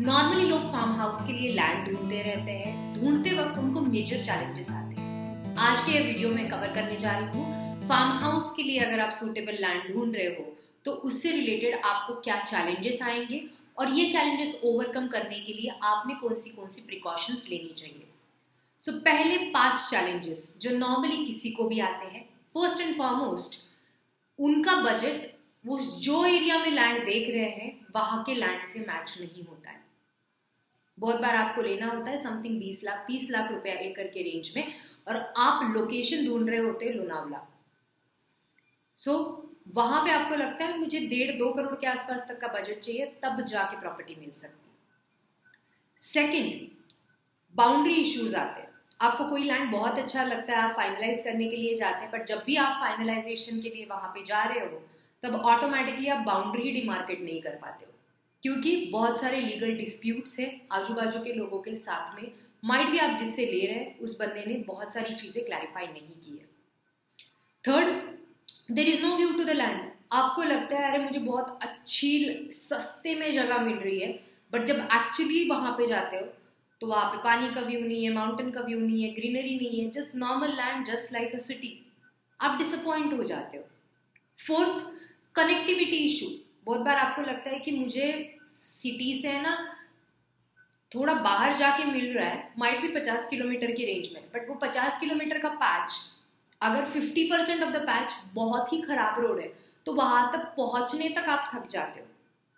Normally लोग farm house के लिए लैंड ढूंढते रहते हैं। ढूंढते वक्त उनको मेजर चैलेंजेस आते हैं। आज के ये वीडियो में कवर करने जा रही हूँ। फार्म हाउस के लिए अगर आप सूटेबल लैंड ढूंढ रहे हो तो उससे रिलेटेड आपको क्या चैलेंजेस आएँगे? और ये चैलेंजेस ओवरकम करने के लिए आपने कौन सी कौन सी प्रिकॉशंस लेनी चाहिए? सो so, पहले पाँच चैलेंजेस जो नॉर्मली किसी को भी आते हैं। फ़र्स्ट एंड फॉरमोस्ट उनका बजट वो जो एरिया में लैंड देख रहे हैं वहाँ के लैंड से मैच नहीं होता है। बहुत बार आपको लेना होता है समथिंग बीस लाख तीस लाख रुपया एकड़ के रेंज में और आप लोकेशन ढूंढ रहे होते हैं लोनावला। सो so, वहाँ पे आपको लगता है मुझे डेढ़ दो करोड़ के आसपास तक का बजट चाहिए तब जाके प्रॉपर्टी मिल सकती सेकंड बाउंड्री इश्यूज़ आते हैं। आपको कोई लैंड बहुत अच्छा लगता है आप फाइनलाइज करने के लिए जाते हैं बट जब भी आप फाइनलाइजेशन के लिए वहाँ पे जा रहे हो तब ऑटोमेटिकली आप बाउंड्री डिमार्केट नहीं कर पाते हो। क्योंकि बहुत सारे लीगल डिस्प्यूट्स है आजू बाजू के लोगों के साथ में। माइट भी आप जिससे ले रहे हैं, उस बंदे ने बहुत सारी चीज़ें क्लैरिफाई नहीं की है। Third there is no view to the land आपको लगता है, अरे, मुझे बहुत अच्छी, सस्ते में जगह मिल रही है। बट जब एक्चुअली वहाँ पे जाते हो तो वहाँ पे पानी का व्यू नहीं है माउंटेन का व्यू नहीं है ग्रीनरी नहीं है just normal land just like a city आप डिसअपॉइंट हो जाते हो। फोर्थ कनेक्टिविटी इशू बहुत बार आपको लगता है कि मुझे सिटी से है ना थोड़ा बाहर जाके मिल रहा है माइट भी पचास किलोमीटर की रेंज में बट वो पचास किलोमीटर का पैच अगर fifty percent of the patch बहुत ही खराब रोड है तो वहाँ तक पहुँचने तक आप थक जाते हो।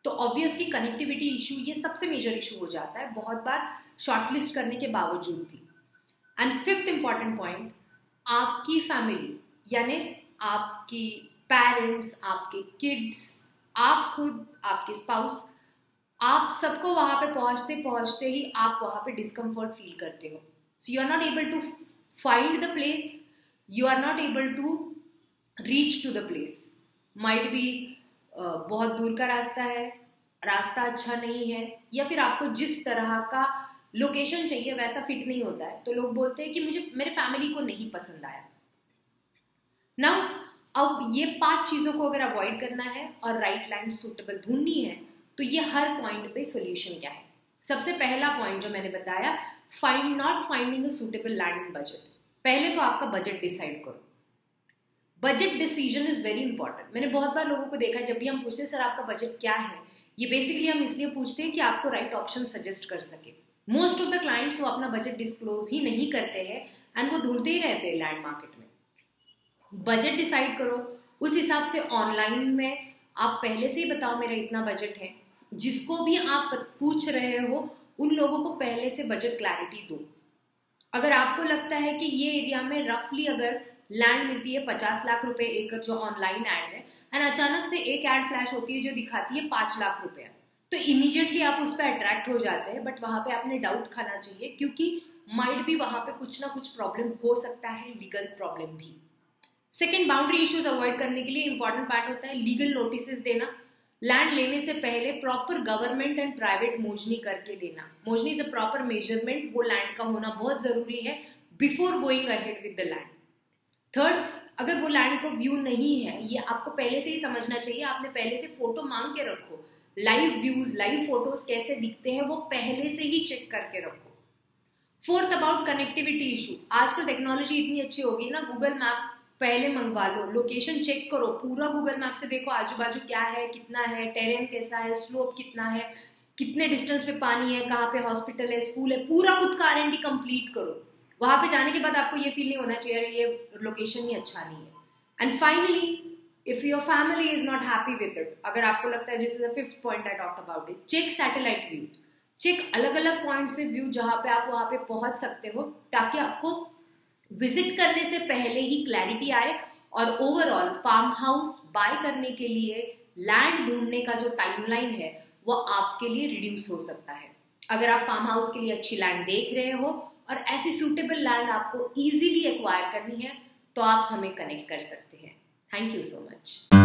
तो ऑब्वियसली कनेक्टिविटी इशू ये सबसे मेजर इशू हो जाता है, बहुत बार शॉर्टलिस्ट करने के बावजूद भी। एंड फिफ्थ इंपॉर्टेंट पॉइंट आपकी फैमिली यानी आपकी पेरेंट्स आपके किड्स आप खुद, आपके स्पाउस आप सबको वहाँ पे पहुँचते पहुँचते ही आप वहाँ पे डिस्कम्फर्ट फील करते हो। So you are not able to find the place you are not able to reach to the place might भी बहुत दूर का रास्ता है, रास्ता अच्छा नहीं है, या फिर आपको जिस तरह का लोकेशन चाहिए वैसा फिट नहीं होता है। तो लोग बोलते हैं कि मुझे, मेरे फैमिली को नहीं पसंद आया। नाउ अब ये पाँच चीज़ों को अगर अवॉइड करना है और राइट लैंड सुटेबल ढूंढनी है तो ये हर पॉइंट पे सॉल्यूशन क्या है? सबसे पहला पॉइंट जो मैंने बताया find not finding a suitable land in budget पहले तो आपका बजट डिसाइड करो। Budget decision is very important मैंने बहुत बार लोगों को देखा जब भी हम पूछते हैं, सर, आपका बजट क्या है? ये बेसिकली हम इसलिए पूछते हैं कि आपको राइट ऑप्शन सजेस्ट कर सके। मोस्ट ऑफ़ द क्लाइंट्स वो अपना बजट डिस्क्लोज ही नहीं करते हैं एंड वो ढूंढते ही रहते हैं लैंड मार्केट में। बजट डिसाइड करो। उस हिसाब से ऑनलाइन में आप पहले से ही बताओ मेरा इतना बजट है। जिसको भी आप पूछ रहे हो, उन लोगों को पहले से बजट क्लैरिटी दो। अगर आपको लगता है कि ये एरिया में रफली अगर लैंड मिलती है पचास लाख रुपए एकड़ जो ऑनलाइन एड है एंड अचानक से एक एड फ्लैश होती है जो दिखाती है पाँच लाख रुपया तो इमीडिएटली आप उस पर अट्रैक्ट हो जाते हैं बट वहाँ पे आपने डाउट खाना चाहिए, क्योंकि माइंड भी वहाँ पे कुछ ना कुछ प्रॉब्लम हो सकता है लीगल प्रॉब्लम भी। सेकेंड बाउंड्री इश्यूज़ अवॉइड करने के लिए इंपॉर्टेंट पार्ट होता है लीगल नोटिस देना। लैंड लेने से पहले प्रॉपर गवर्नमेंट एंड प्राइवेट मोजनी करके लेना mojani is a proper measurement वो लैंड का होना बहुत ज़रूरी है before going ahead with the land third अगर वो लैंड को व्यू नहीं है, ये आपको पहले से ही समझना चाहिए, आपने पहले से फ़ोटो मांग के रखो। लाइव व्यूज़ लाइव फ़ोटोज़ कैसे दिखते हैं, वो पहले से ही चेक करके रखो। फोर्थ अबाउट कनेक्टिविटी इशू आजकल टेक्नोलॉजी इतनी अच्छी होगी ना गूगल मैप पहले मंगवा लो। लोकेशन चेक करो। पूरा गूगल मैप से देखो आजू बाजू क्या है, कितना है टेरेन कैसा है स्लोप कितना है, कितने डिस्टेंस पे पानी है, कहाँ पे हॉस्पिटल है स्कूल है, पूरा खुद का आर कंप्लीट करो। वहाँ पे जाने के बाद आपको ये फील नहीं होना चाहिए ये लोकेशन ही अच्छा नहीं है। And finally if your family is not happy with it अगर आपको लगता है this is fifth point I talk about it check satellite view check अलग अलग पॉइंट से व्यू जहाँ पे आप वहाँ पे पहुँच सकते हो, ताकि आपको विज़िट करने से पहले ही क्लैरिटी आए और ओवरऑल फार्म हाउस बाय करने के लिए लैंड ढूँढने का जो टाइमलाइन है, वो आपके लिए रिड्यूस हो सकता है। अगर आप फार्म हाउस के लिए अच्छी लैंड देख रहे हो और ऐसी सूटेबल लैंड आपको इजीली एक्वायर करनी है तो आप हमें कनेक्ट कर सकते हैं। Thank you so much